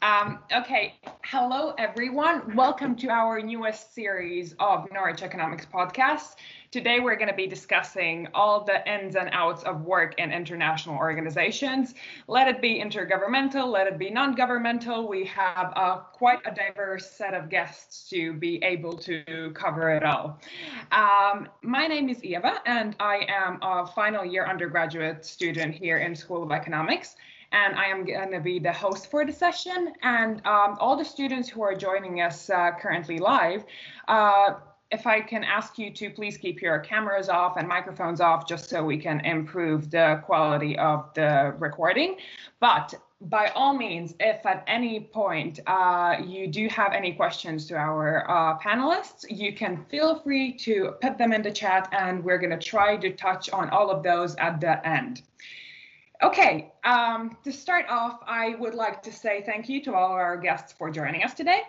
Um, okay, hello everyone. Welcome to our newest series of Norwich Economics podcasts. Today we're going to be discussing all the ins and outs of work in international organizations. Let it be intergovernmental, let it be non-governmental. We have a, quite a diverse set of guests to be able to cover it all. Um, my name is Eva and I am a final year undergraduate student here in School of Economics and I am going to be the host for the session. And um, all the students who are joining us uh, currently live, uh, if I can ask you to please keep your cameras off and microphones off just so we can improve the quality of the recording. But by all means, if at any point uh, you do have any questions to our uh, panelists, you can feel free to put them in the chat and we're going to try to touch on all of those at the end. Okay, um, to start off, I would like to say thank you to all our guests for joining us today.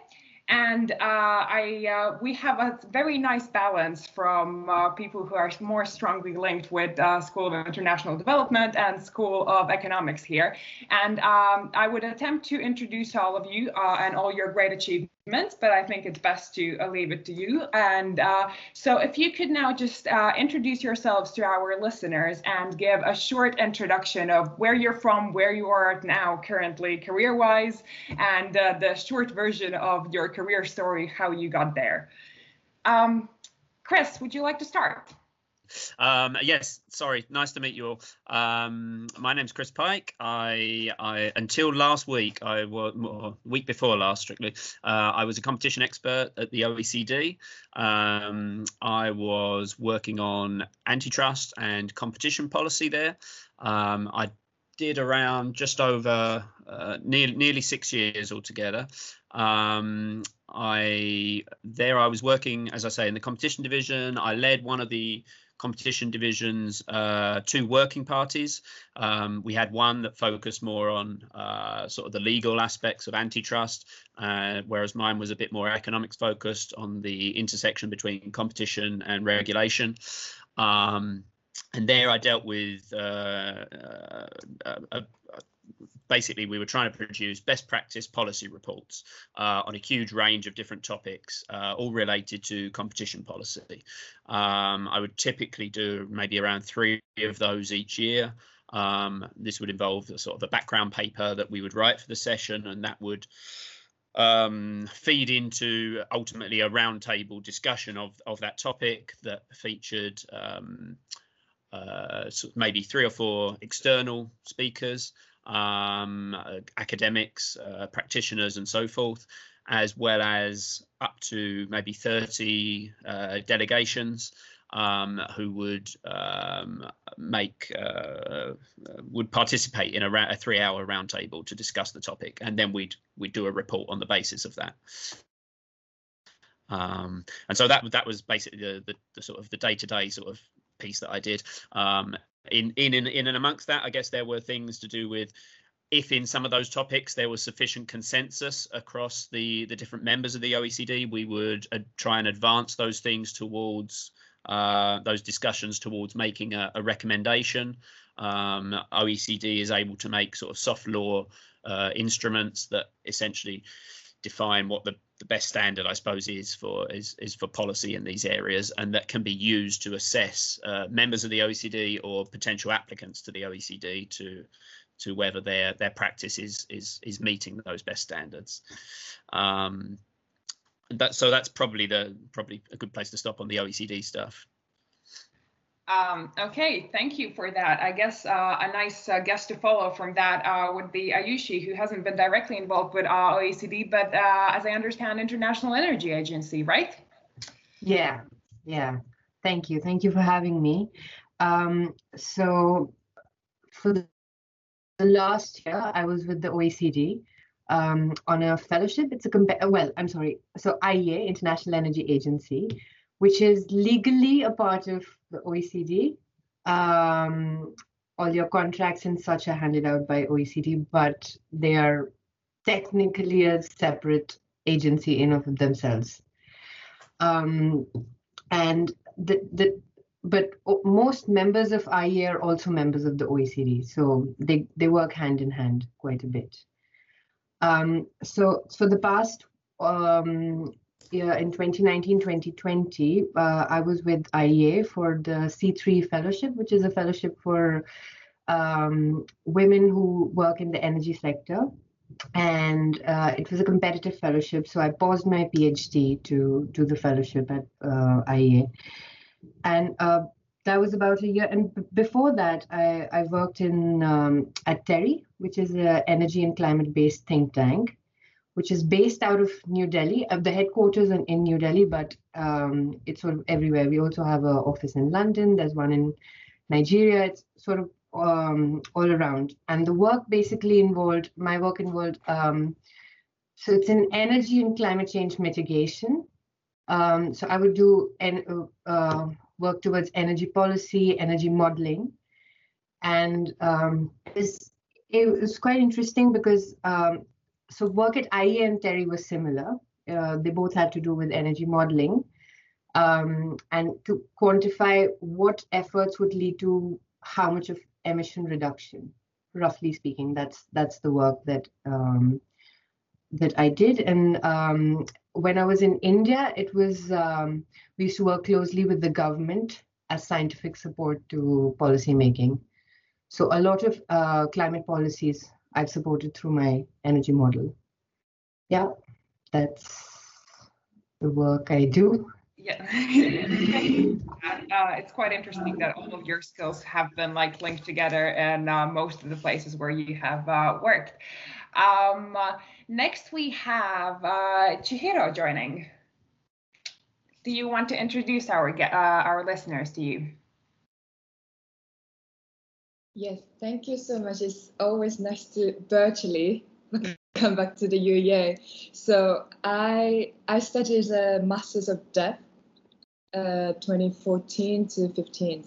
And uh, I, uh, we have a very nice balance from uh, people who are more strongly linked with uh, School of International Development and School of Economics here. And um, I would attempt to introduce all of you uh, and all your great achievements but I think it's best to uh, leave it to you. And uh, so if you could now just uh, introduce yourselves to our listeners and give a short introduction of where you're from, where you are now currently career-wise, and uh, the short version of your career story, how you got there. Um, Chris, would you like to start? Um, yes, sorry. Nice to meet you all. Um, my name's Chris Pike. I, I until last week, I was well, week before last, strictly. Uh, I was a competition expert at the OECD. Um, I was working on antitrust and competition policy there. Um, I did around just over uh, nearly, nearly six years altogether. Um, I there I was working, as I say, in the competition division. I led one of the competition divisions uh, two working parties. Um, we had one that focused more on uh, sort of the legal aspects of antitrust, uh, whereas mine was a bit more economics focused on the intersection between competition and regulation. Um, and there I dealt with uh, uh, basically we were trying to produce best practice policy reports uh, on a huge range of different topics, uh, all related to competition policy. Um, I would typically do maybe around three of those each year. Um, this would involve the sort of the background paper that we would write for the session, and that would um, feed into ultimately a roundtable discussion of of that topic that featured um, uh, maybe three or four external speakers um, academics, uh, practitioners, and so forth, as well as up to maybe 30 uh, delegations um, who would um, make uh, would participate in a, a three-hour roundtable to discuss the topic, and then we'd we'd do a report on the basis of that. Um, and so that that was basically the, the, the sort of the day-to-day sort of piece that I did. Um, in, in in and amongst that, I guess there were things to do with if in some of those topics there was sufficient consensus across the the different members of the OECD, we would uh, try and advance those things towards uh, those discussions towards making a, a recommendation. Um, OECD is able to make sort of soft law uh, instruments that essentially define what the, the best standard, I suppose, is for is is for policy in these areas, and that can be used to assess uh, members of the OECD or potential applicants to the OECD to to whether their their practice is is is meeting those best standards. Um, that so that's probably the probably a good place to stop on the OECD stuff. Um, okay, thank you for that. I guess uh, a nice uh, guest to follow from that uh, would be Ayushi, who hasn't been directly involved with uh, OECD, but uh, as I understand, International Energy Agency, right? Yeah, yeah. Thank you. Thank you for having me. Um, so for the last year, I was with the OECD um, on a fellowship. It's a well, I'm sorry. So IEA, International Energy Agency, which is legally a part of the OECD. Um, all your contracts and such are handed out by OECD, but they are technically a separate agency in of themselves. Um, and the, the but most members of IEA are also members of the OECD, so they, they work hand in hand quite a bit. Um, so for the past um, year in 2019 2020 uh, i was with iea for the c3 fellowship which is a fellowship for um, women who work in the energy sector. And uh, it was a competitive fellowship so i paused my phd to do the fellowship at uh, iea and uh, that was about a year and b- before that i, I worked in um, at TERI, which is an energy and climate based think tank which is based out of New Delhi. Uh, the headquarters in, in New Delhi, but um, it's sort of everywhere. We also have an office in London. There's one in Nigeria. It's sort of um, all around. And the work basically involved, my work involved, um, so it's in energy and climate change mitigation. Um, so I would do en- uh, work towards energy policy, energy modeling. And um, it's, it was quite interesting because um, so work at IEA and TERI was similar. Uh, they both had to do with energy modeling um, and to quantify what efforts would lead to how much of emission reduction. Roughly speaking, that's that's the work that um, that I did. And um, when I was in India, it was um, we used to work closely with the government as scientific support to policy making. So a lot of uh, climate policies I've supported through my energy model. Yeah, that's the work I do. Yeah, uh, it's quite interesting that all of your skills have been like linked together in uh, most of the places where you have uh, worked. Um, next, we have uh, Chihiro joining. Do you want to introduce our uh, our listeners to you? Yes, thank you so much. It's always nice to virtually come back to the UEA. So I I studied a Masters of Dev, uh, 2014 to 15,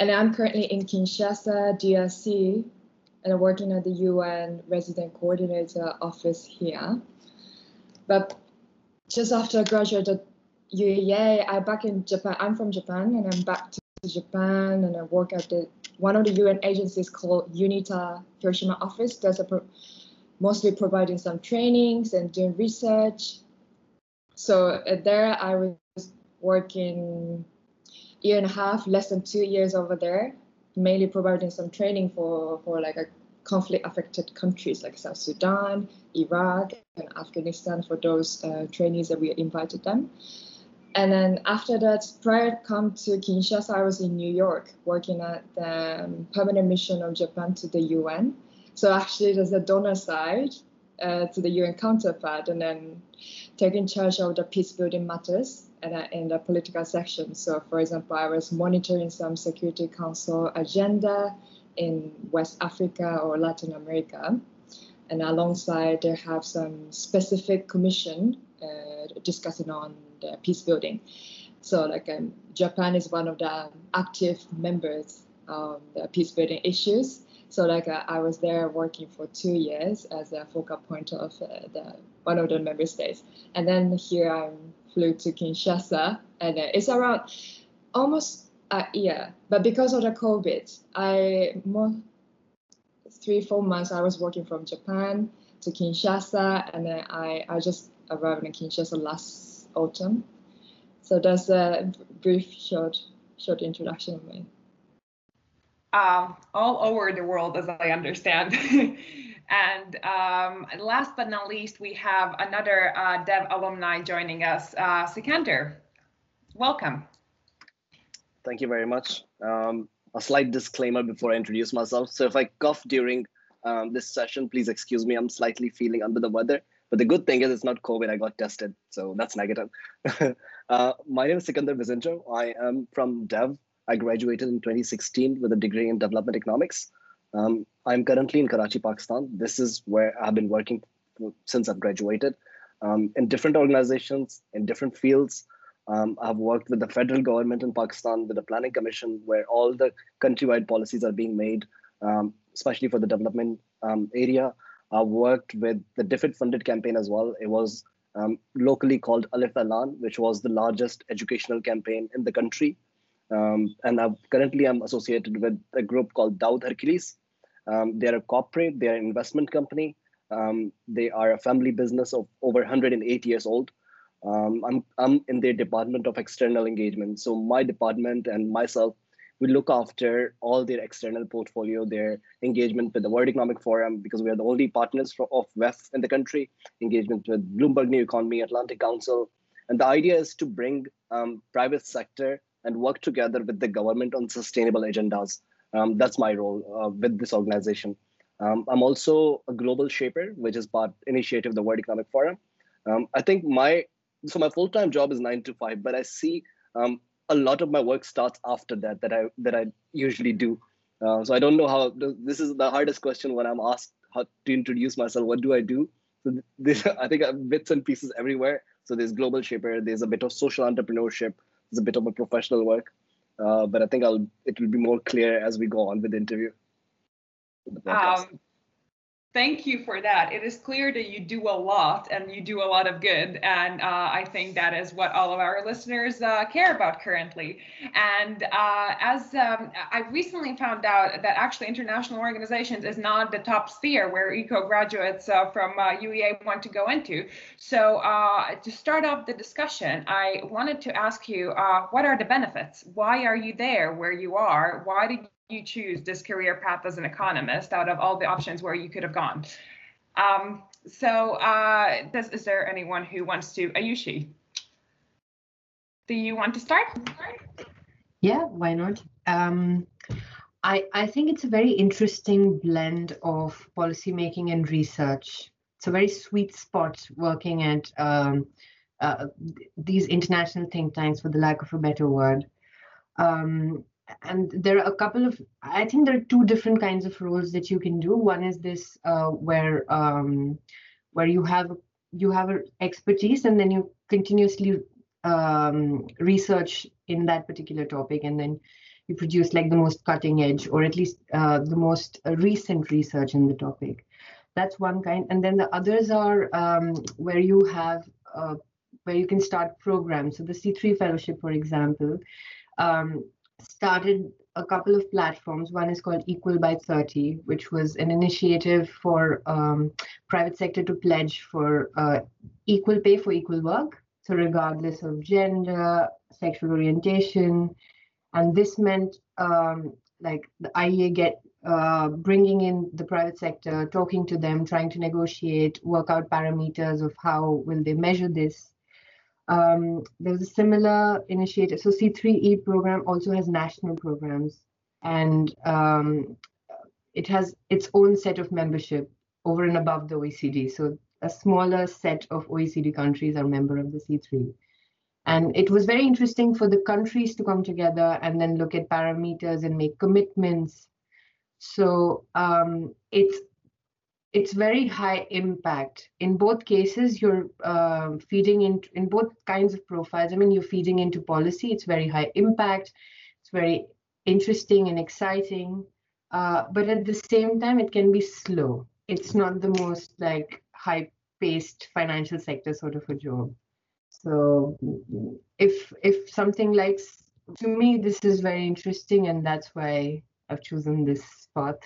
and I'm currently in Kinshasa, DRC, and I'm working at the UN Resident Coordinator Office here. But just after I graduated UEA, I'm back in Japan. I'm from Japan, and I'm back to Japan, and I work at the one of the UN agencies called UNITAR Hiroshima office does pro- mostly providing some trainings and doing research. So uh, there I was working year and a half, less than two years over there, mainly providing some training for, for like a conflict affected countries like South Sudan, Iraq, and Afghanistan for those uh, trainees that we invited them. And then after that, prior to come to Kinshasa, I was in New York working at the um, permanent mission of Japan to the UN. So actually, there's a donor side uh, to the UN counterpart, and then taking charge of the peace building matters and uh, in the political section. So, for example, I was monitoring some Security Council agenda in West Africa or Latin America, and alongside they have some specific commission uh, discussing on the peace building. So like um, Japan is one of the active members of the peace building issues. So like uh, I was there working for two years as a focal point of uh, the one of the member states, and then here I flew to Kinshasa, and uh, it's around almost a year. But because of the COVID, I more three four months I was working from Japan to Kinshasa, and then I I just arrived in Kinshasa last autumn. So that's a brief, short, short introduction of me. Uh, all over the world, as I understand. and um, last but not least, we have another uh, Dev alumni joining us, uh, Sikander. Welcome. Thank you very much. Um, a slight disclaimer before I introduce myself. So if I cough during um, this session, please excuse me. I'm slightly feeling under the weather. But the good thing is it's not COVID. I got tested, so that's negative. uh, my name is Sikander Vizinter. I am from Dev. I graduated in 2016 with a degree in development economics. Um, I'm currently in Karachi, Pakistan. This is where I've been working since I've graduated um, in different organizations, in different fields. Um, I've worked with the federal government in Pakistan, with the Planning Commission, where all the countrywide policies are being made, um, especially for the development um, area. I worked with the DFID funded campaign as well. It was um, locally called Alif Ailaan, which was the largest educational campaign in the country. Um, and I've, currently I'm associated with a group called Dawood Hercules. Um, they're a corporate, they're an investment company. Um, they are a family business of over 108 years old. Um, I'm, I'm in their Department of External Engagement. So my department and myself, we look after all their external portfolio, their engagement with the World Economic Forum, because we are the only partners for, of WEF in the country, engagement with Bloomberg New Economy, Atlantic Council. And the idea is to bring um, private sector and work together with the government on sustainable agendas. Um, that's my role uh, with this organization. Um, I'm also a global shaper, which is part initiative of the World Economic Forum. Um, I think my so my full-time job is nine to five, but I see um, a lot of my work starts after that that I that I usually do. Uh, so I don't know how this is the hardest question when I'm asked how to introduce myself. What do I do? So this, I think I have bits and pieces everywhere. So there's global shaper, there's a bit of social entrepreneurship, there's a bit of a professional work. Uh, but I think I'll it will be more clear as we go on with the interview. Um, thank you for that. It is clear that you do a lot and you do a lot of good. And uh, I think that is what all of our listeners uh, care about currently. And uh, as um, I recently found out that actually international organizations is not the top sphere where eco graduates uh, from UEA uh, want to go into. So uh, to start off the discussion, I wanted to ask you, what are the benefits? Why are you there where you are? Why did you choose this career path as an economist out of all the options where you could have gone. Um, so uh, is there anyone who wants to, Ayushi? Do you want to start? Yeah, why not? Um, I, I think it's a very interesting blend of policymaking and research. It's a very sweet spot working at um, uh, these international think tanks, for the lack of a better word. Um, and there are a couple of i think there are two different kinds of roles that you can do. One is this uh, where um, where you have you have expertise and then you continuously um, research in that particular topic and then you produce like the most cutting edge or at least uh, the most recent research in the topic. That's one kind. And then the others are um, where you have uh, where you can start programs. So the c3 fellowship for example um, started a couple of platforms. One is called Equal by 30, which was an initiative for um, private sector to pledge for uh, equal pay for equal work. So regardless of gender, sexual orientation, and this meant um, like the IEA get uh, bringing in the private sector, talking to them, trying to negotiate, work out parameters of how will they measure this, um, there's a similar initiative. So C3E program also has national programs, and um, it has its own set of membership over and above the OECD. So a smaller set of OECD countries are member of the C3. And it was very interesting for the countries to come together and then look at parameters and make commitments. So um, it's it's very high impact. In both cases, you're uh, feeding into, in both kinds of profiles. I mean, you're feeding into policy. It's very high impact. It's very interesting and exciting. Uh, but at the same time, it can be slow. It's not the most like high paced financial sector sort of a job. So if if something like to me, this is very interesting, and that's why I've chosen this path.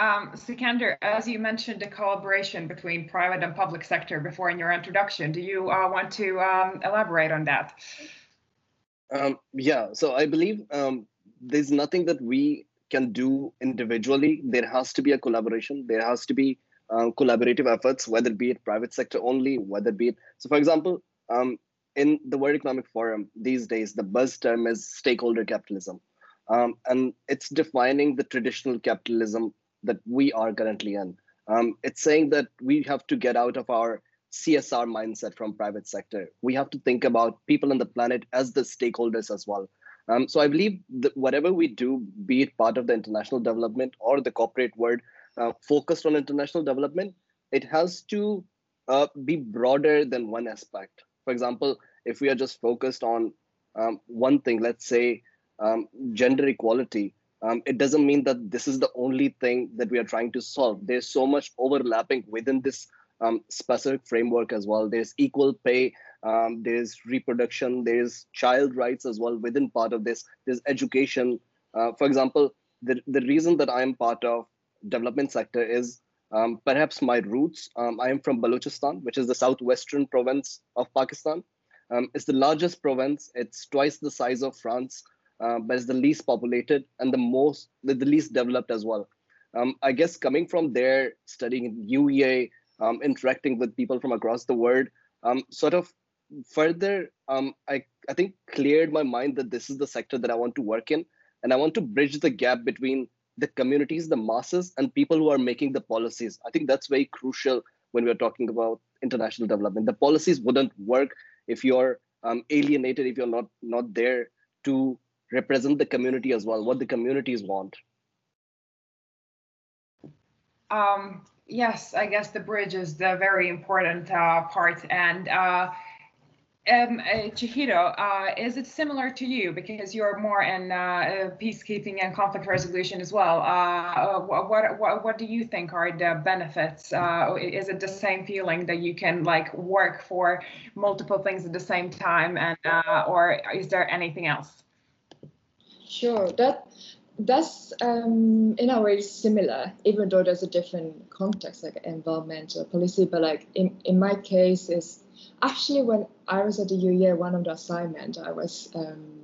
Um, Sikander, as you mentioned, a collaboration between private and public sector before in your introduction. Do you uh, want to um, elaborate on that? Um, yeah, so I believe um, there's nothing that we can do individually. There has to be a collaboration. There has to be uh, collaborative efforts, whether it be it private sector only, whether it be it. So, for example, um, in the World Economic Forum these days, the buzz term is stakeholder capitalism. Um, and it's defining the traditional capitalism that we are currently in. Um, it's saying that we have to get out of our CSR mindset from private sector. We have to think about people on the planet as the stakeholders as well. Um, so I believe that whatever we do, be it part of the international development or the corporate world uh, focused on international development, it has to uh, be broader than one aspect. For example, if we are just focused on um, one thing, let's say um, gender equality, um, it doesn't mean that this is the only thing that we are trying to solve. There's so much overlapping within this um, specific framework as well. There's equal pay, um, there's reproduction, there's child rights as well within part of this. There's education. Uh, for example, the, the reason that I'm part of development sector is Um, perhaps my roots, um, I am from Balochistan, which is the southwestern province of Pakistan. Um, it's the largest province. It's twice the size of France, uh, but it's the least populated and the most, the, least developed as well. Um, I guess coming from there, studying in UEA, um, interacting with people from across the world, um, sort of further, um, I, I think cleared my mind that this is the sector that I want to work in. And I want to bridge the gap between the communities, the masses, and people who are making the policies. I think that's very crucial when we're talking about international development. The policies wouldn't work if you're um, alienated, if you're not not there to represent the community as well, what the communities want. Um, yes, I guess the bridge is the very important uh, part, and uh, um, uh, uh, is it similar to you because you're more in uh, peacekeeping and conflict resolution as well? Uh what, what what do you think are the benefits? Uh, is it the same feeling that you can like work for multiple things at the same time, and uh, or is there anything else? Sure, that that's um, in a way similar, even though there's a different context like environmental policy. But like in in my case, is actually when I was at the UEA, one of the assignments I was um,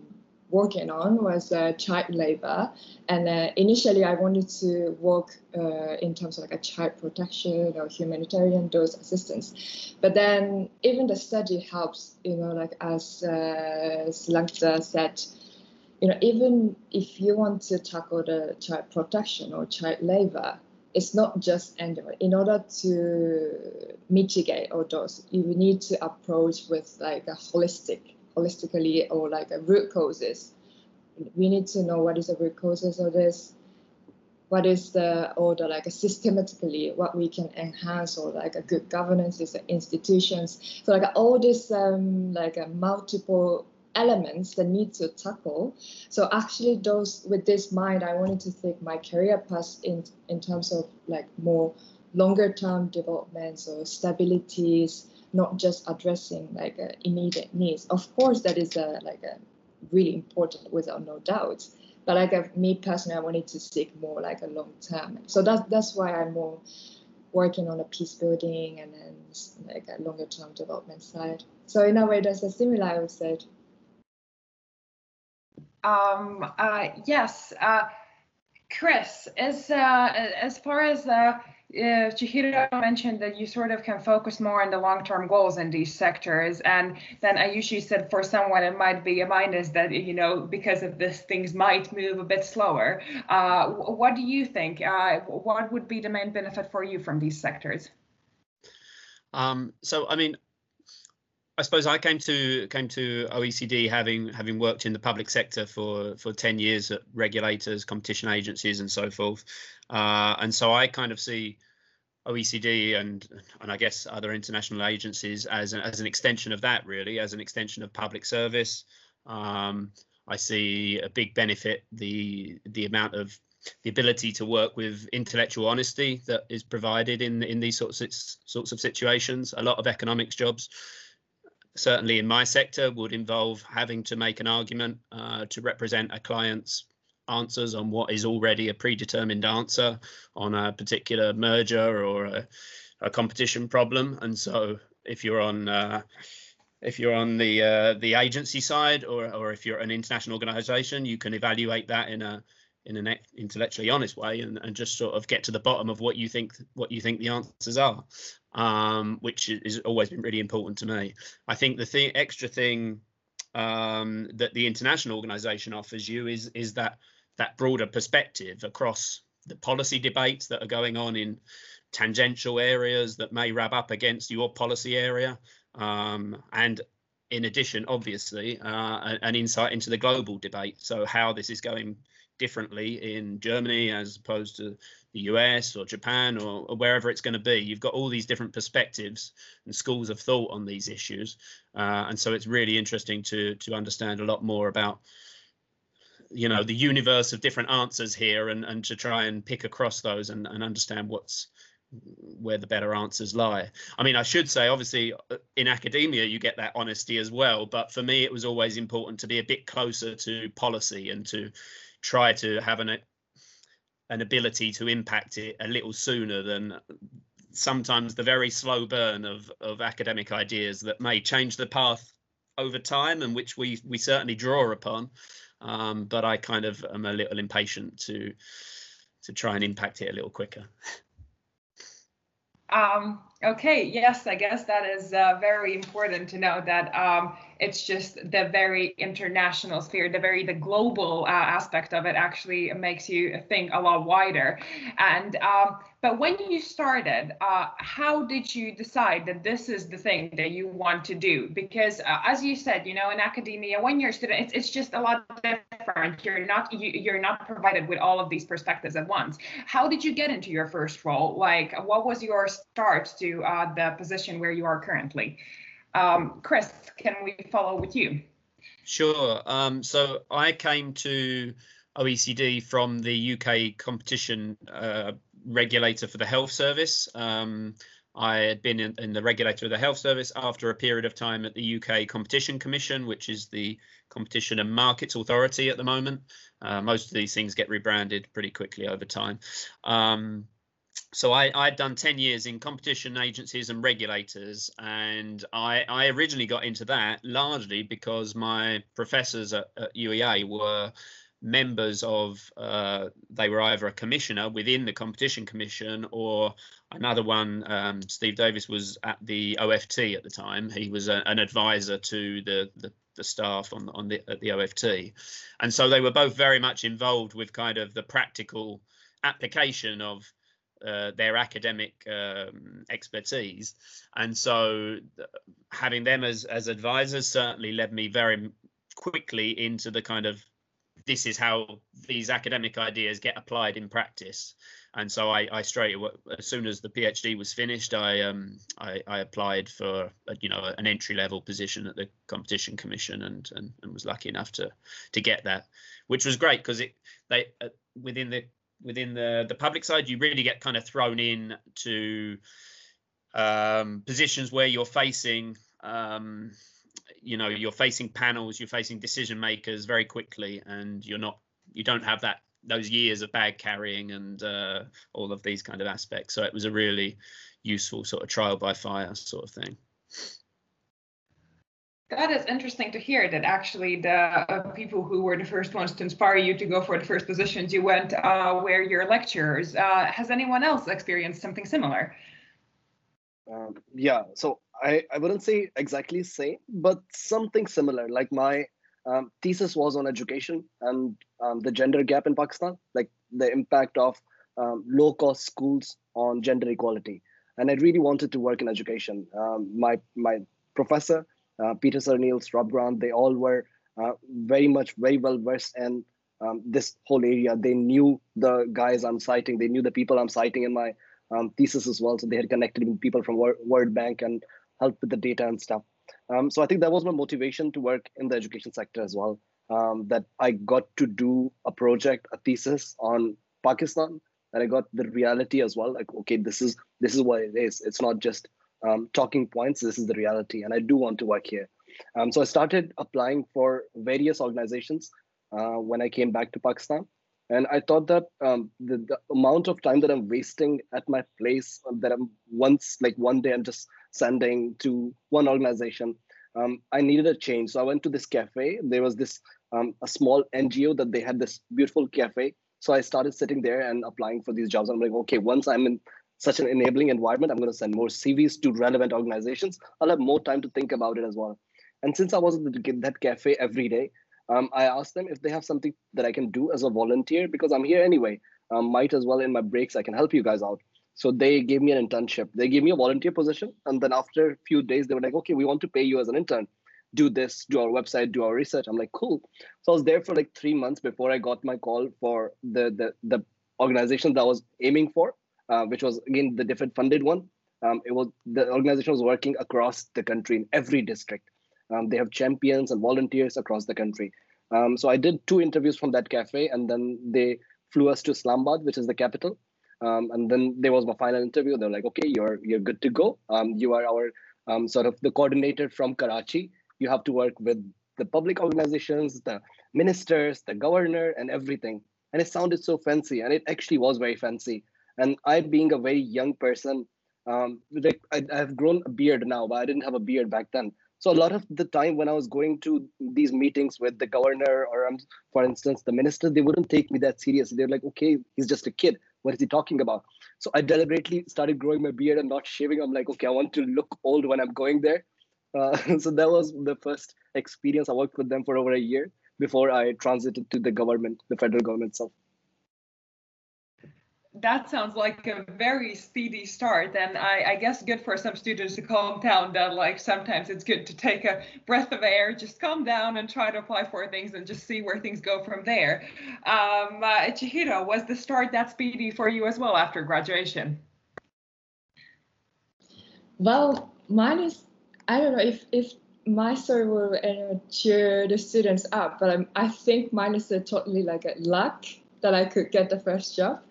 working on was uh, child labor. And uh, initially I wanted to work uh, in terms of like a child protection or humanitarian those assistance. But then even the study helps, you know, like as uh, said, you know, even if you want to tackle the child protection or child labor, it's not just animal. In order to mitigate all those, you need to approach with like a holistic, holistically or like a root causes. We need to know what is the root causes of this, what is the order like systematically what we can enhance or like a good governance is institutions. So like all this um like a multiple elements that need to tackle. So actually, those with this mind, I wanted to think my career path in in terms of like more longer term developments or stabilities, not just addressing like uh, immediate needs. Of course, that is a, like a really important without no doubt. But like uh, me personally, I wanted to seek more like a long term. So that's that's why I'm more working on a peace building and then like a longer term development side. So in a way, there's a similar, I would say, um, uh, yes, uh, Chris, as uh, as far as uh, uh, Chihiro mentioned that you sort of can focus more on the long-term goals in these sectors, and then Ayushi said for someone it might be a minus that you know because of this things might move a bit slower. Uh, what do you think? Uh, what would be the main benefit for you from these sectors? Um, so I mean, I suppose I came to came to OECD having having worked in the public sector for for ten years at regulators, competition agencies, and so forth, uh, and so I kind of see OECD and and I guess other international agencies as an, as an extension of that, really, as an extension of public service. Um, I see a big benefit the the amount of the ability to work with intellectual honesty that is provided in in these sorts of, sorts of situations. A lot of economics jobs certainly in my sector would involve having to make an argument uh, to represent a client's answers on what is already a predetermined answer on a particular merger or a, a competition problem. And so if you're on uh, if you're on the uh, the agency side or or if you're an international organization, you can evaluate that in a in an intellectually honest way and, and just sort of get to the bottom of what you think what you think the answers are um, which has always been really important to me. I think the thing, extra thing um, that the international organisation offers you is is that that broader perspective across the policy debates that are going on in tangential areas that may rub up against your policy area, um, and in addition, obviously, uh, an insight into the global debate. So how this is going differently in Germany as opposed to the US or Japan or, or wherever it's going to be. You've got all these different perspectives and schools of thought on these issues, uh, and so it's really interesting to to understand a lot more about you know the universe of different answers here and and to try and pick across those and, and understand what's where the better answers lie. I mean, I should say, obviously, uh, in academia, you get that honesty as well. But for me, it was always important to be a bit closer to policy and to try to have an an ability to impact it a little sooner than sometimes the very slow burn of of academic ideas that may change the path over time and which we we certainly draw upon. Um, but i kind of am a little impatient to to try and impact it a little quicker. Um, okay yes i guess that is uh, very important to know that um, it's just the very international sphere the very the global uh, aspect of it actually makes you think a lot wider. And um, but when you started uh, how did you decide that this is the thing that you want to do? Because uh, as you said you know in academia when you're a student it's, it's just a lot different. You're not you, you're not provided with all of these perspectives at once. How did you get into your first role? Like what was your start to uh, the position where you are currently um, Chris, can we follow with you? Sure. Um, so I came to OECD from the UK competition uh, regulator for the health service. Um, I had been in, in, the regulator of the health service after a period of time at the UK Competition Commission, which is the Competition and Markets Authority at the moment. Uh, most of these things get rebranded pretty quickly over time. Um, so I, I'd done 10 years in competition agencies and regulators, and I, I originally got into that largely because my professors at, at UEA were members of, uh, they were either a commissioner within the competition commission or another one, um, Steve Davies was at the OFT at the time. He was a, an advisor to the, the the staff on on the at the OFT, and so they were both very much involved with kind of the practical application of uh, their academic um, expertise, and so having them as as advisors certainly led me very quickly into the kind of this is how these academic ideas get applied in practice. And so I, I straight away, as soon as the PhD was finished, I um I, I applied for a, you know an entry level position at the Competition Commission and, and and was lucky enough to to get that, which was great because it they uh, within the within the the public side, you really get kind of thrown in to um, positions where you're facing um, you know you're facing panels you're facing decision makers very quickly and you're not you don't have that those years of bag carrying and uh, all of these kind of aspects. So it was a really useful sort of trial by fire sort of thing that is interesting to hear that actually the uh, people who were the first ones to inspire you to go for the first positions you went uh, were your lecturers. Uh, has anyone else experienced something similar? Um, yeah, so I, I wouldn't say exactly same, but something similar. Like my um, thesis was on education and um, the gender gap in Pakistan, like the impact of um, low cost schools on gender equality. And I really wanted to work in education. Um, my my professor uh, Peter Sir-Niels, Rob Grant, they all were uh, very much very well versed in um, this whole area. They knew the guys I'm citing. They knew the people I'm citing in my um, thesis as well. So they had connected with people from World Bank and helped with the data and stuff. Um, so I think that was my motivation to work in the education sector as well. Um, that I got to do a project, a thesis on Pakistan, and I got the reality as well. Like, okay, this is this is what it is. It's not just um, talking points. This is the reality, and I do want to work here. Um, so I started applying for various organizations uh, when I came back to Pakistan, and I thought that um, the, the, amount of time that I'm wasting at my place, uh, that I'm once like one day I'm just sending to one organization, um, I needed a change. So I went to this cafe. There was this um, a small NGO that they had this beautiful cafe. So I started sitting there and applying for these jobs. I'm like, okay, once I'm in such an enabling environment, I'm going to send more CVs to relevant organizations. I'll have more time to think about it as well. And since I was at that cafe every day, um, I asked them if they have something that I can do as a volunteer because I'm here anyway. Um, might as well in my breaks I can help you guys out. So they gave me an internship. They gave me a volunteer position, and then after a few days they were like, "Okay, we want to pay you as an intern. Do this, do our website, do our research." I'm like, "Cool." So I was there for like three months before I got my call for the the the organization that I was aiming for uh, which was again the DFID funded one. Um, it was the organization was working across the country in every district. Um, they have champions and volunteers across the country. Um, so I did two interviews from that cafe, and then they flew us to Islamabad, which is the capital. Um, and then there was my final interview. They're like, "Okay, you're you're good to go. Um, you are our um, sort of the coordinator from Karachi. You have to work with the public organizations, the ministers, the governor, and everything." and it sounded so fancy, and it actually was very fancy. And I, being a very young person, um, like I, I've grown a beard now, but I didn't have a beard back then. So a lot of the time when I was going to these meetings with the governor or, um, for instance, the minister, they wouldn't take me that seriously. They're like, okay, he's just a kid. What is he talking about? So I deliberately started growing my beard and not shaving. I'm like, okay, I want to look old when I'm going there. Uh, so that was the first experience. I worked with them for over a year before I transited to the government, the federal government itself that sounds like a very speedy start and I, I, guess good for some students to calm down that like sometimes it's good to take a breath of air just calm down and try to apply for things and just see where things go from there. Um, uh, Chihiro, was the start that speedy for you as well after graduation? Well mine is i don't know if if my story will uh, cheer the students up but I'm, i think mine is a totally like a luck that i could get the first job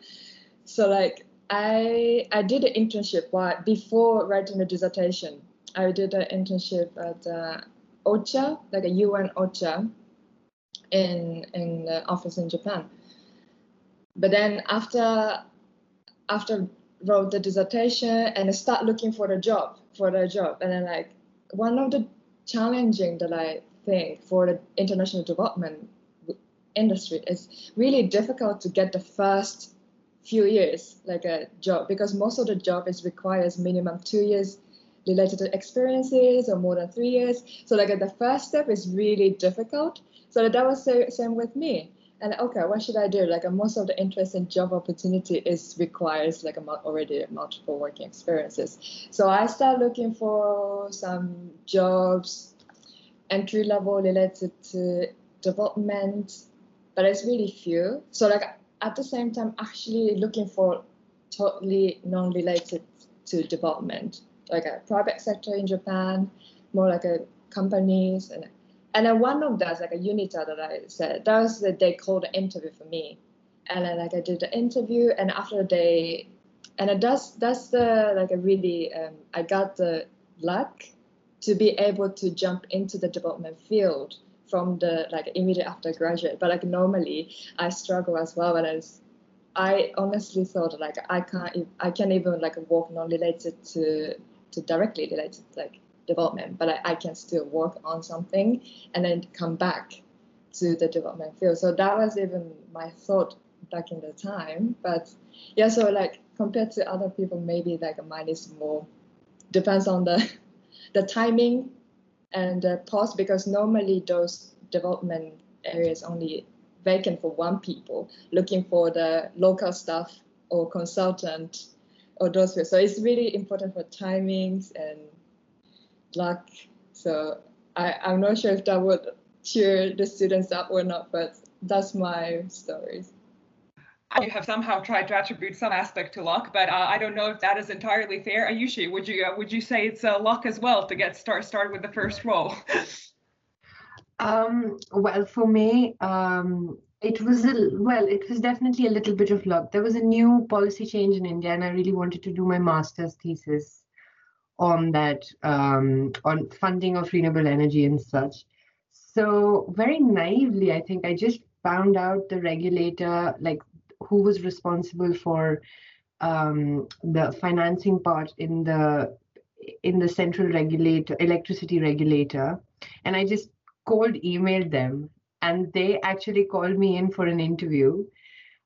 so like I I did an internship while before writing the dissertation. I did an internship at uh, OCHA, like a UN OCHA, in in the office in Japan. But then after after wrote the dissertation and I start looking for the job for the job, and then like one of the challenging that I think for the international development industry is really difficult to get the first few years like a job because most of the job is requires minimum two years related to experiences or more than three years. So like the first step is really difficult. So that was the same with me. And okay what should i do? Like most of the interest in job opportunity is requires like a already multiple working experiences. So i start looking for some jobs entry level related to development but it's really few. So like at the same time actually looking for totally non-related to development, like a private sector in Japan, more like a companies and and then one of those like a UNITAR that I said that was the they called the interview for me, and then like I did the interview and after they and that's that's the like a really um, I got the luck to be able to jump into the development field from the like immediate after graduate. But like normally I struggle as well. But I, I honestly thought like I can't I can't even like work non related to to directly related like development, but I, I can still work on something and then come back to the development field. So that was even my thought back in the time. But yeah, so like compared to other people, maybe like mine is more depends on the the timing and uh, pause because normally those development areas only vacant for one people looking for the local staff or consultant or those so it's really important for timings and luck. So I, i'm not sure if that would cheer the students up or not but that's my story you have somehow tried to attribute some aspect to luck, but uh, I don't know if that is entirely fair. Ayushi, would you uh, would you say it's uh, luck as well to get start started with the first role? um, well, for me, um, it was a, well, it was definitely a little bit of luck. There was a new policy change in India, and I really wanted to do my master's thesis on that, um, on funding of renewable energy and such. So very naively, I think I just found out the regulator, like who was responsible for um, the financing part in the in the central regulator electricity regulator. And i just cold emailed them and they actually called me in for an interview.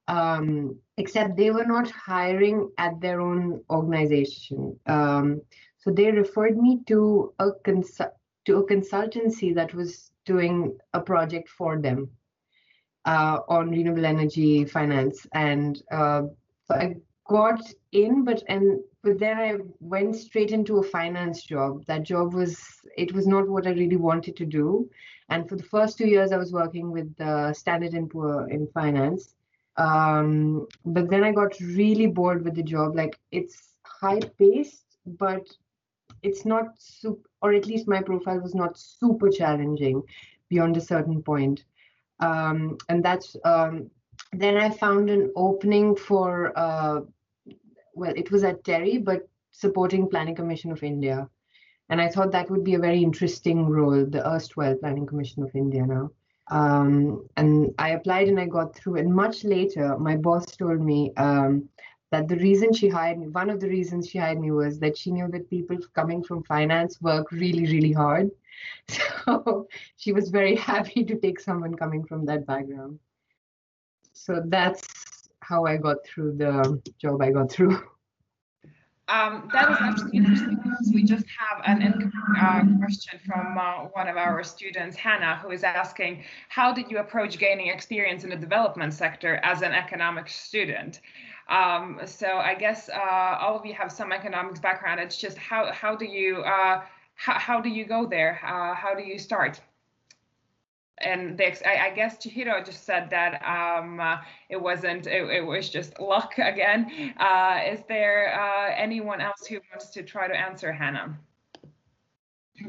Um, except they were not hiring at their own organization. Um, so they referred me to a consul- to a consultancy that was doing a project for them uh, on renewable energy finance, and uh, I got in, but and but then I went straight into a finance job. That job was it was not what I really wanted to do, and for the first two years I was working with uh, Standard and Poor in finance. Um, but then I got really bored with the job. Like it's high paced, but it's not super, or at least my profile was not super challenging beyond a certain point um, and that's um, then I found an opening for uh, well, it was at TERI, but supporting Planning Commission of India, and I thought that would be a very interesting role, the erstwhile Planning Commission of India now. Um, and I applied and I got through. And much later, my boss told me um, that the reason she hired me, one of the reasons she hired me was that she knew that people coming from finance work really, really hard. So she was very happy to take someone coming from that background. So that's how I got through the job I got through. Um, that is actually interesting because we just have an uh, question from uh, one of our students, Hannah, who is asking, how did you approach gaining experience in the development sector as an economics student? Um, so I guess uh, all of you have some economics background. It's just how how do you uh, how, how do you go there? Uh, how do you start? and the, I, I, guess Chihiro just said that um, uh, it wasn't, it, it, was just luck again. Uh, is there uh, anyone else who wants to try to answer Hannah?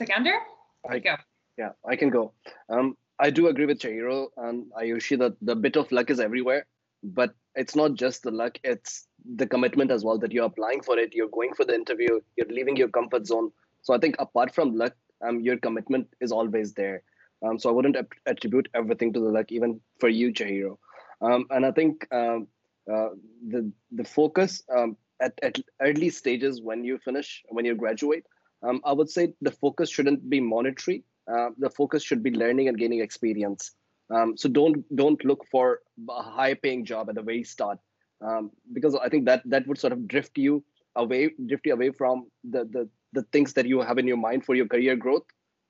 Sikander? I, go. Yeah, I can go. Um, I do agree with Chihiro and Ayushi that the bit of luck is everywhere, but it's not just the luck, it's the commitment as well that you're applying for it, you're going for the interview, you're leaving your comfort zone. So I think apart from luck, um, your commitment is always there. Um, so I wouldn't attribute everything to the luck, even for you, Chihiro. Um, and I think um, uh, the the focus um, at, at early stages when you finish, when you graduate, um, I would say the focus shouldn't be monetary. Uh, the focus should be learning and gaining experience. Um, so don't don't look for a high paying job at the very start, because I think that that would sort of drift you away, drift you away from the the the things that you have in your mind for your career growth.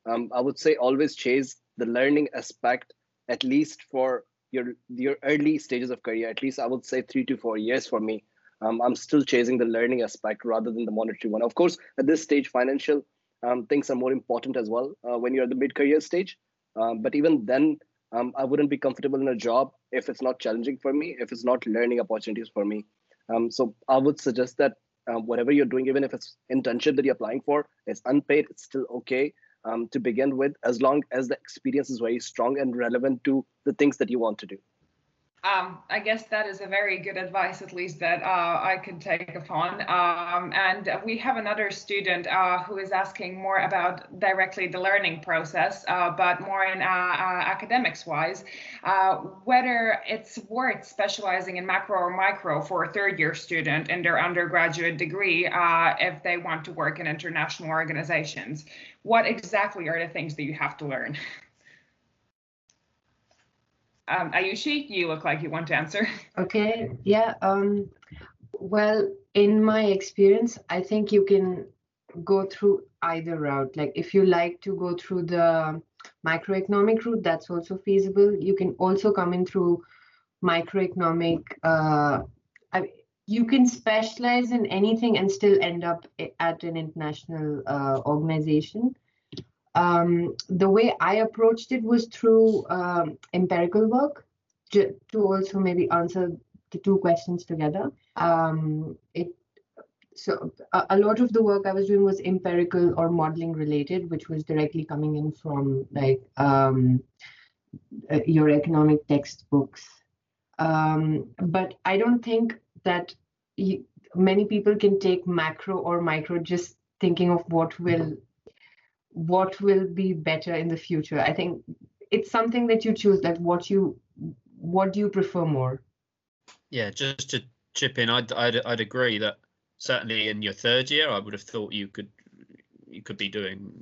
Um, i would say always chase the learning aspect at least for your your early stages of career at least i would say three to four years for me. Um, i'm still chasing the learning aspect rather than the monetary one. Of course at this stage financial um, things are more important as well uh, when you're at the mid-career stage. Um, but even then um, i wouldn't be comfortable in a job if it's not challenging for me if it's not learning opportunities for me um, so i would suggest that um, whatever you're doing, even if it's internship that you're applying for, it's unpaid, it's still okay um, to begin with, as long as the experience is very strong and relevant to the things that you want to do. Um, I guess that is a very good advice, at least that uh, I can take upon. Um, and we have another student uh, who is asking more about directly the learning process, uh, but more in uh, uh, academics wise, uh, whether it's worth specializing in macro or micro for a third year student in their undergraduate degree if they want to work in international organizations. What exactly are the things that you have to learn? Um, Ayushi, you look like you want to answer. Okay, yeah. Um, well, in my experience, I think you can go through either route. Like if you like to go through the microeconomic route, that's also feasible. You can also come in through microeconomic. Uh, I, you can specialize in anything and still end up at an international uh, organization um, the way I approached it was through um, empirical work to, also maybe answer the two questions together. Um, it so a, a, lot of the work I was doing was empirical or modeling related, which was directly coming in from like um, uh, your economic textbooks. Um, but I don't think that you, many people can take macro or micro just thinking of what will what will be better in the future. I think it's something that you choose like what you what do you prefer more? Yeah just to chip in i'd i'd, I'd agree that certainly in your third year i would have thought you could you could be doing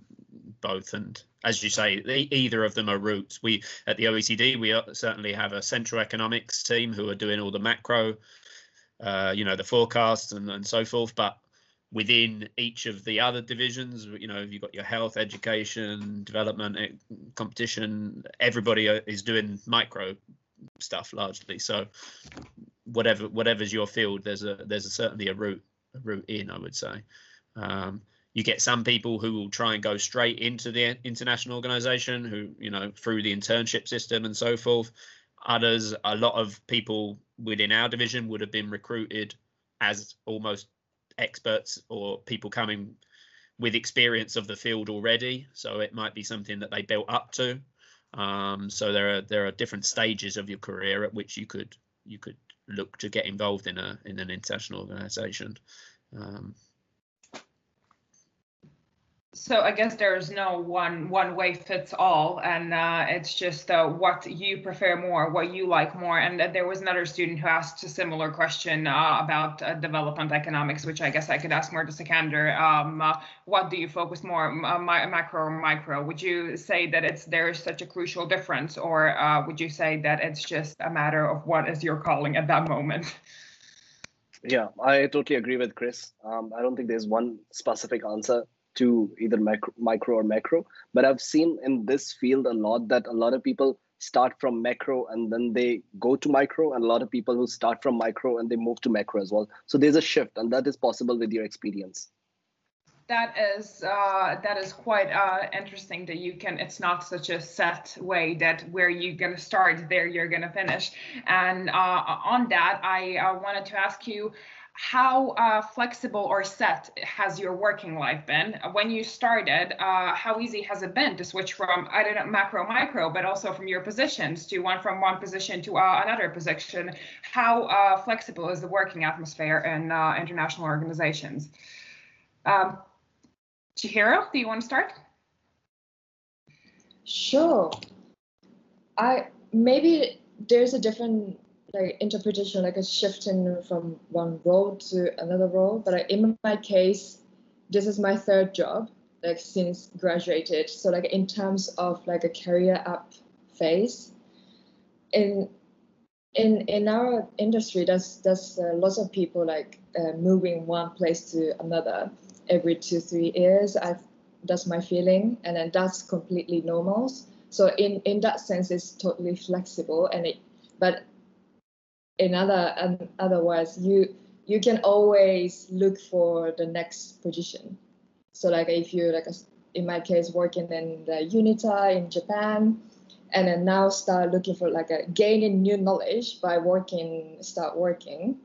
both. And as you say either of them are routes we at the oecd we certainly have a central economics team who are doing all the macro uh, you know the forecasts and, and so forth but within each of the other divisions you know you've got your health education development eh, competition everybody uh, is doing micro stuff largely. So whatever whatever's your field there's a there's a, certainly a route a route in i would say. Um, you get some people who will try and go straight into the international organization who you know through the internship system and so forth. Others a lot of people within our division would have been recruited as almost experts or people coming with experience of the field already. So it might be something that they built up to. Um, so there are there are different stages of your career at which you could you could look to get involved in a in an international organization. Um, so I guess there's no one one way fits all, and uh, it's just uh, what you prefer more, what you like more. And there was another student who asked a similar question uh, about uh, development economics, which I guess I could ask more to Sikander. Um, uh, what do you focus more, uh, macro or micro? Would you say that it's there's such a crucial difference, or would you say that it's just a matter of what is your calling at that moment? Yeah, I totally agree with Chris. Um, I don't think there's one specific answer to either micro, micro or macro. But I've seen in this field a lot that a lot of people start from macro and then they go to micro, and a lot of people who start from micro and they move to macro as well. So there's a shift, and that is possible with your experience. That is uh, that is quite uh, interesting that you can. It's not such a set way that where you're gonna start, there you're gonna finish. And uh, on that, I uh, wanted to ask you how uh, flexible or set has your working life been? When you started uh, how easy has it been to switch from i don't know macro micro but also from your positions to one from one position to uh, another position? How uh, flexible is the working atmosphere in uh, international organizations? Um, chihiro do you want to start? Sure. I maybe there's a different like interpretation, like a shifting from one role to another role. But like, in my case, this is my third job, like since graduated. So like in terms of like a career up phase, in in in our industry, there's there's uh, lots of people like uh, moving one place to another every two three years. I that's my feeling, and then that's completely normal. So in in that sense, it's totally flexible, and it but in other and otherwise you you can always look for the next position. So like if you like in my case working in the UNITAR in japan and then now start looking for like a gaining new knowledge by working start working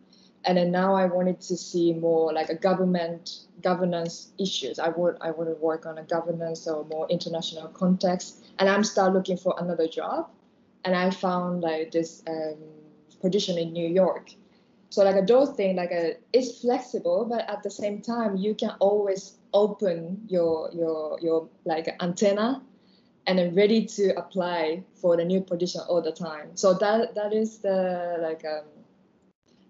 and then now i wanted to see more like a government governance issues. I would i want to work on a governance or more international context and i'm start looking for another job and i found like this um, position in New York. So like a those thing like a it's flexible, but at the same time you can always open your your your like antenna and then ready to apply for the new position all the time. So that that is the like um,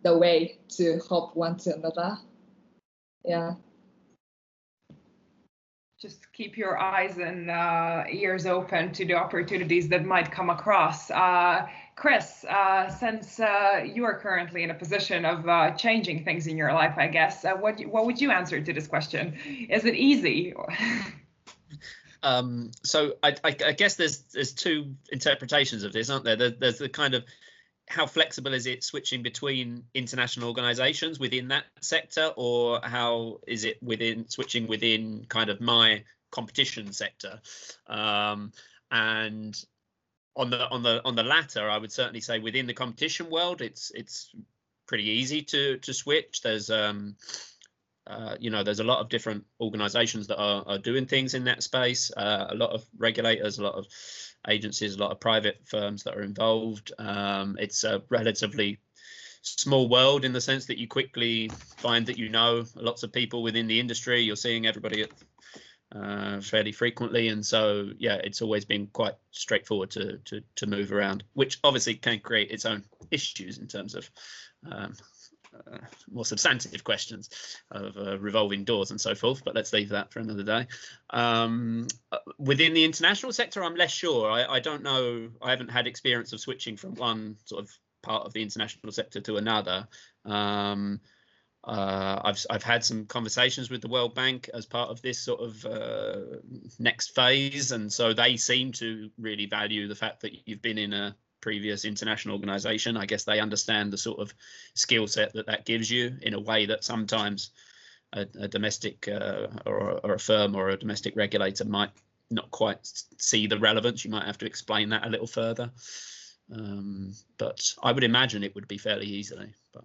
the way to hop one to another. Yeah just keep your eyes and uh, ears open to the opportunities that might come across. Uh, Chris, uh, since uh, you are currently in a position of uh, changing things in your life, I guess, uh, what what would you answer to this question? Is it easy? um, so I, I, I, guess there's there's two interpretations of this, aren't there? there? There's the kind of how flexible is it switching between international organizations within that sector or how is it within switching within kind of my competition sector? Um, and on the on the on the latter i would certainly say within the competition world it's it's pretty easy to to switch. There's um uh, you know, there's a lot of different organizations that are, are doing things in that space, uh, a lot of regulators, a lot of agencies, a lot of private firms that are involved. Um, it's a relatively small world in the sense that you quickly find that you know lots of people within the industry. You're seeing everybody at, uh, fairly frequently, and so yeah, it's always been quite straightforward to to to move around, which obviously can create its own issues in terms of um, uh, more substantive questions of uh, revolving doors and so forth, but let's leave that for another day. Um, uh, within the international sector, I'm less sure. I, I, don't know. I haven't had experience of switching from one sort of part of the international sector to another. Um, uh, I've I've had some conversations with the World Bank as part of this sort of uh, next phase, and so they seem to really value the fact that you've been in a previous international organization. I guess they understand the sort of skill set that that gives you in a way that sometimes a, a domestic uh, or, or, a firm or a domestic regulator might not quite see the relevance. You might have to explain that a little further. Um, but I would imagine it would be fairly easily. But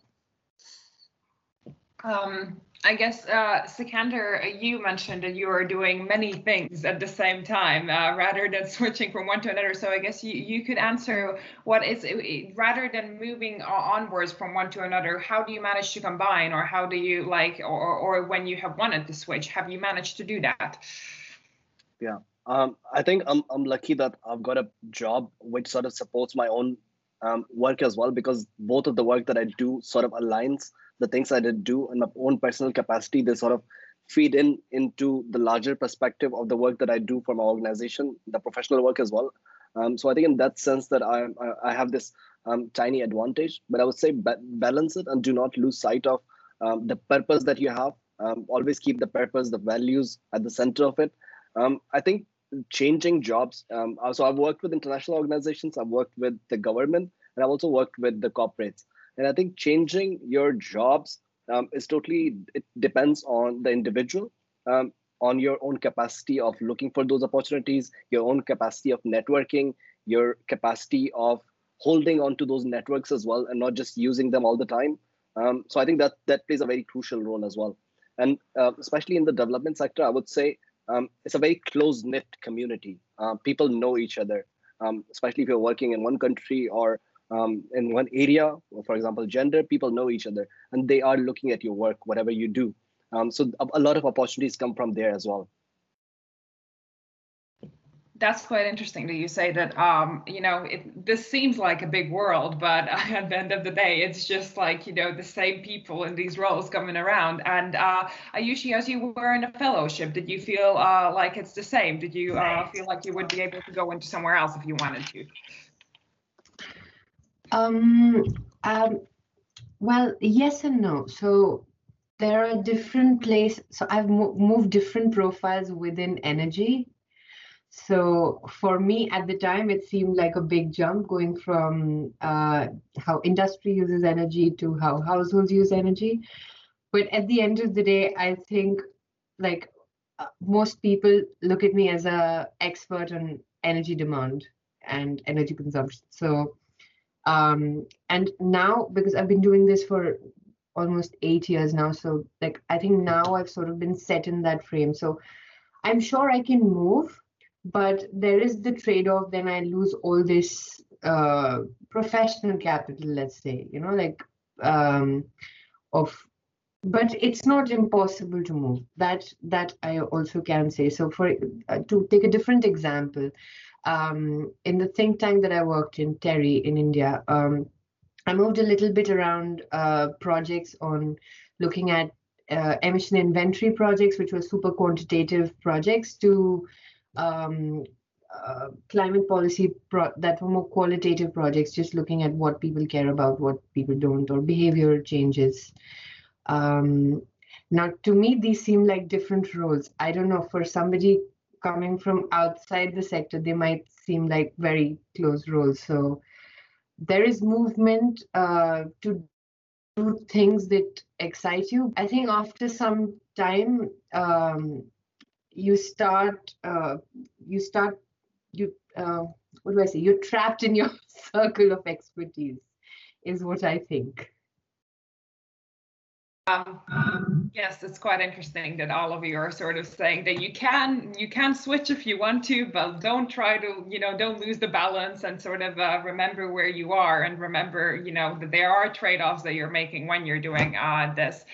um, I guess, uh, Sikander, you mentioned that you are doing many things at the same time uh, rather than switching from one to another. So I guess you, you could answer what is, rather than moving onwards from one to another, how do you manage to combine or how do you like, or, or when you have wanted to switch, have you managed to do that? Yeah. Um, I think I'm I'm lucky that I've got a job which sort of supports my own um, work as well because both of the work that I do sort of aligns the things I did do in my own personal capacity. They sort of feed in into the larger perspective of the work that I do for my organization, the professional work as well. Um, so I think in that sense that I I have this um, tiny advantage, but I would say ba- balance it and do not lose sight of um, the purpose that you have. Um, always keep the purpose, the values at the center of it. Um, I think changing jobs. Um, so I've worked with international organizations, I've worked with the government, and I've also worked with the corporates. And I think changing your jobs um, is totally it depends on the individual, um, on your own capacity of looking for those opportunities, your own capacity of networking, your capacity of holding on to those networks as well, and not just using them all the time. Um, so I think that that plays a very crucial role as well. And uh, especially in the development sector, I would say um, it's a very close knit community. Uh, people know each other, um, especially if you're working in one country or um, in one area, for example, gender, people know each other and they are looking at your work, whatever you do. Um, so a, a lot of opportunities come from there as well. That's quite interesting that you say that um, you know it, this seems like a big world but at the end of the day it's just like you know the same people in these roles coming around. And uh, Ayushi as you were in a fellowship did you feel uh, like it's the same? Did you uh, feel like you would be able to go into somewhere else if you wanted to um, um well yes and no so there are different places so i've mo- moved different profiles within energy so for me at the time, it seemed like a big jump going from uh, how industry uses energy to how households use energy. But at the end of the day, I think like uh, most people look at me as a expert on energy demand and energy consumption. So um, and now because I've been doing this for almost eight years now, so like I think now I've sort of been set in that frame. So I'm sure I can move but there is the trade-off then i lose all this uh, professional capital let's say you know like um, of but it's not impossible to move that that i also can say so for uh, to take a different example um, in the think tank that i worked in TERI, in india um, i moved a little bit around uh, projects on looking at uh, emission inventory projects which were super quantitative projects to um, uh, climate policy pro- that were more qualitative projects, just looking at what people care about, what people don't, or behavior changes. Um, now, to me, these seem like different roles. I don't know, for somebody coming from outside the sector, they might seem like very close roles. So there is movement uh, to do things that excite you. I think after some time, um, you start uh, you start you uh, what do I say? You're trapped in your circle of expertise, is what I think. Um, yes, it's quite interesting that all of you are sort of saying that you can you can switch if you want to, but don't try to you know don't lose the balance and sort of uh, remember where you are and remember you know that there are trade-offs that you're making when you're doing uh, this.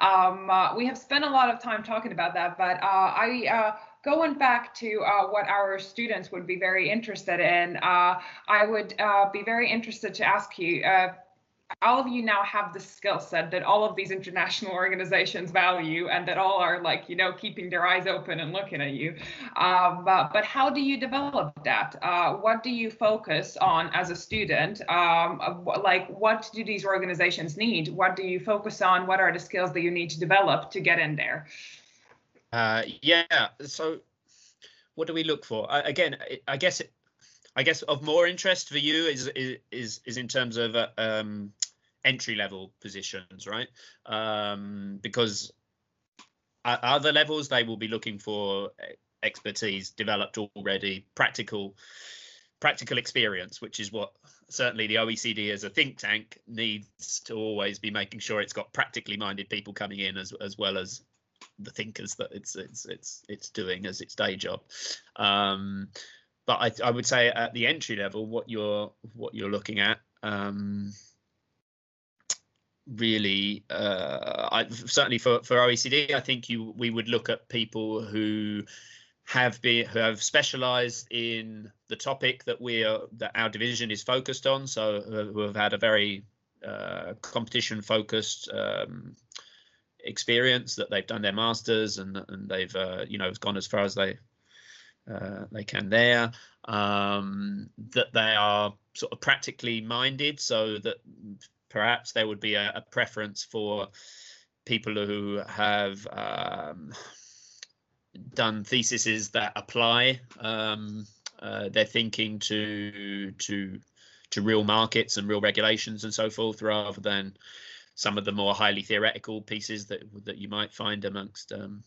Um, uh, we have spent a lot of time talking about that, but uh, I uh, going back to uh, what our students would be very interested in, uh, I would uh, be very interested to ask you all of you now have the skill set that all of these international organizations value and that all are like you know keeping their eyes open and looking at you. Um, but, but, how do you develop that? Uh, what do you focus on as a student? Um, like what do these organizations need? What do you focus on? What are the skills that you need to develop to get in there? Uh, yeah. So what do we look for? Uh, again i guess it, I guess of more interest for you is is is in terms of uh, um, entry level positions, right? Um, because at other levels they will be looking for expertise developed already, practical practical experience, which is what certainly the OECD as a think tank needs to always be making sure it's got practically minded people coming in as as well as the thinkers that it's it's it's it's doing as its day job. Um, but I, I would say at the entry level, what you're what you're looking at um, really uh, I, certainly for, for OECD, I think you we would look at people who have been who have specialized in the topic that we are that our division is focused on. So who have had a very uh, competition focused um, experience that they've done their masters and and they've uh, you know gone as far as they uh, they can there um, that they are sort of practically minded so that perhaps there would be a, a preference for people who have um, done theses that apply um, uh, their thinking to to to real markets and real regulations and so forth, rather than some of the more highly theoretical pieces that that you might find amongst um,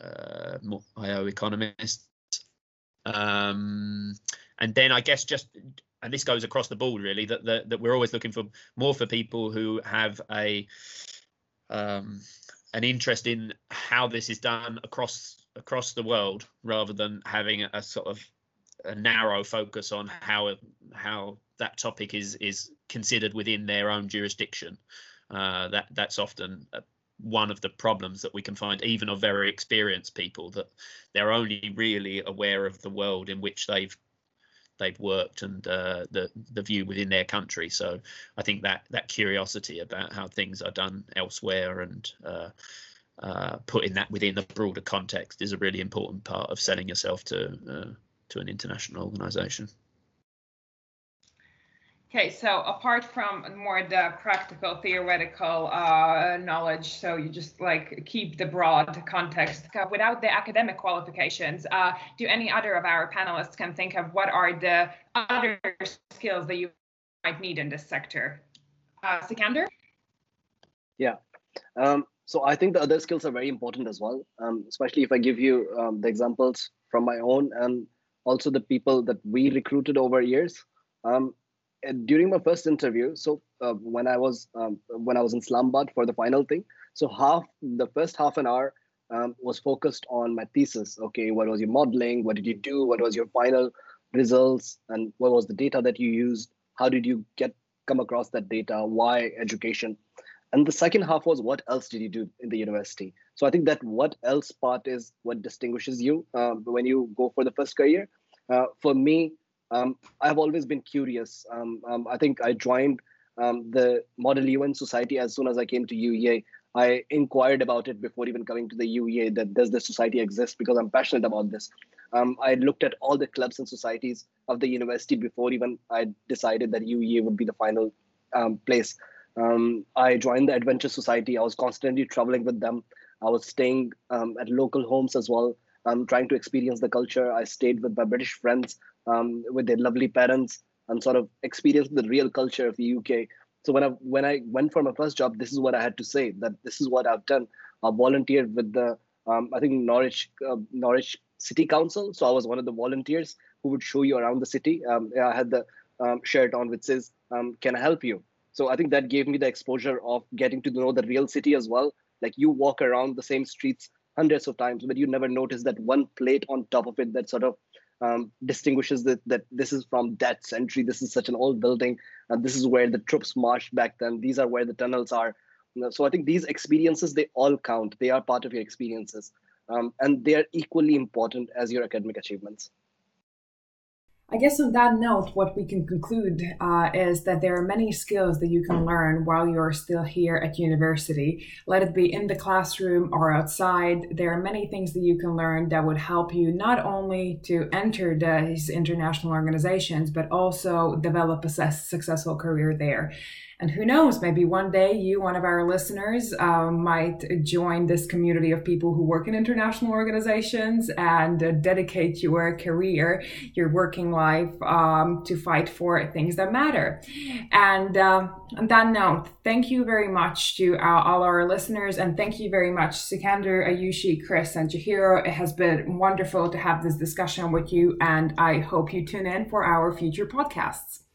uh, more IO economists. Um, and then I guess just and this goes across the board really that that, that we're always looking for more for people who have a um, an interest in how this is done across across the world rather than having a, a sort of a narrow focus on how how that topic is is considered within their own jurisdiction. Uh, that that's often one of the problems that we can find, even of very experienced people, that they're only really aware of the world in which they've they've worked and uh, the the view within their country. So I think that that curiosity about how things are done elsewhere and uh, uh, putting that within the broader context is a really important part of selling yourself to uh, to an international organization. Okay, so apart from more the practical theoretical uh, knowledge, so you just like keep the broad context without the academic qualifications. Uh, do any other of our panelists can think of what are the other skills that you might need in this sector? Uh, Sikander? Yeah, um, so I think the other skills are very important as well, um, especially if I give you um, the examples from my own and also the people that we recruited over years. Um, during my first interview, so uh, when I was um, when I was in Islamabad for the final thing, so half the first half an hour um, was focused on my thesis. Okay, what was your modeling? What did you do? What was your final results? And what was the data that you used? How did you get come across that data? Why education? And the second half was what else did you do in the university? So I think that what else part is what distinguishes you um, when you go for the first career. Uh, for me, I've always been curious. Um, um I think I joined um, the Model UN Society as soon as I came to UEA. I inquired about it before even coming to the UEA that does this society exist because I'm passionate about this. Um, I looked at all the clubs and societies of the university before even I decided that UEA would be the final place. Um, I joined the Adventure Society. I was constantly traveling with them. I was staying um, at local homes as well, um, trying to experience the culture. I stayed with my British friends, um, with their lovely parents, and sort of experienced the real culture of the UK. So when I when I went for my first job, this is what I had to say. That this is what I've done. I volunteered with the um, I think Norwich uh, Norwich City Council. So I was one of the volunteers who would show you around the city. Um, I had the shirt on which says, "Can I help you?" So I think that gave me the exposure of getting to know the real city as well. Like you walk around the same streets hundreds of times, but you never notice that one plate on top of it that sort of um, distinguishes that that this is from that century. This is such an old building, and this is where the troops marched back then. These are where the tunnels are. So I think these experiences they all count. They are part of your experiences, um, and they are equally important as your academic achievements. I guess on that note, what we can conclude uh, is that there are many skills that you can learn while you're still here at university. Let it be in the classroom or outside. There are many things that you can learn that would help you not only to enter these international organizations, but also develop a successful career there. And who knows, maybe one day you, one of our listeners, um, might join this community of people who work in international organizations and uh, dedicate your career, your working life um, to fight for things that matter. And uh, on that note, thank you very much to uh, all our listeners. And thank you very much, Sikander, Ayushi, Chris, and Chihiro. It has been wonderful to have this discussion with you. And I hope you tune in for our future podcasts.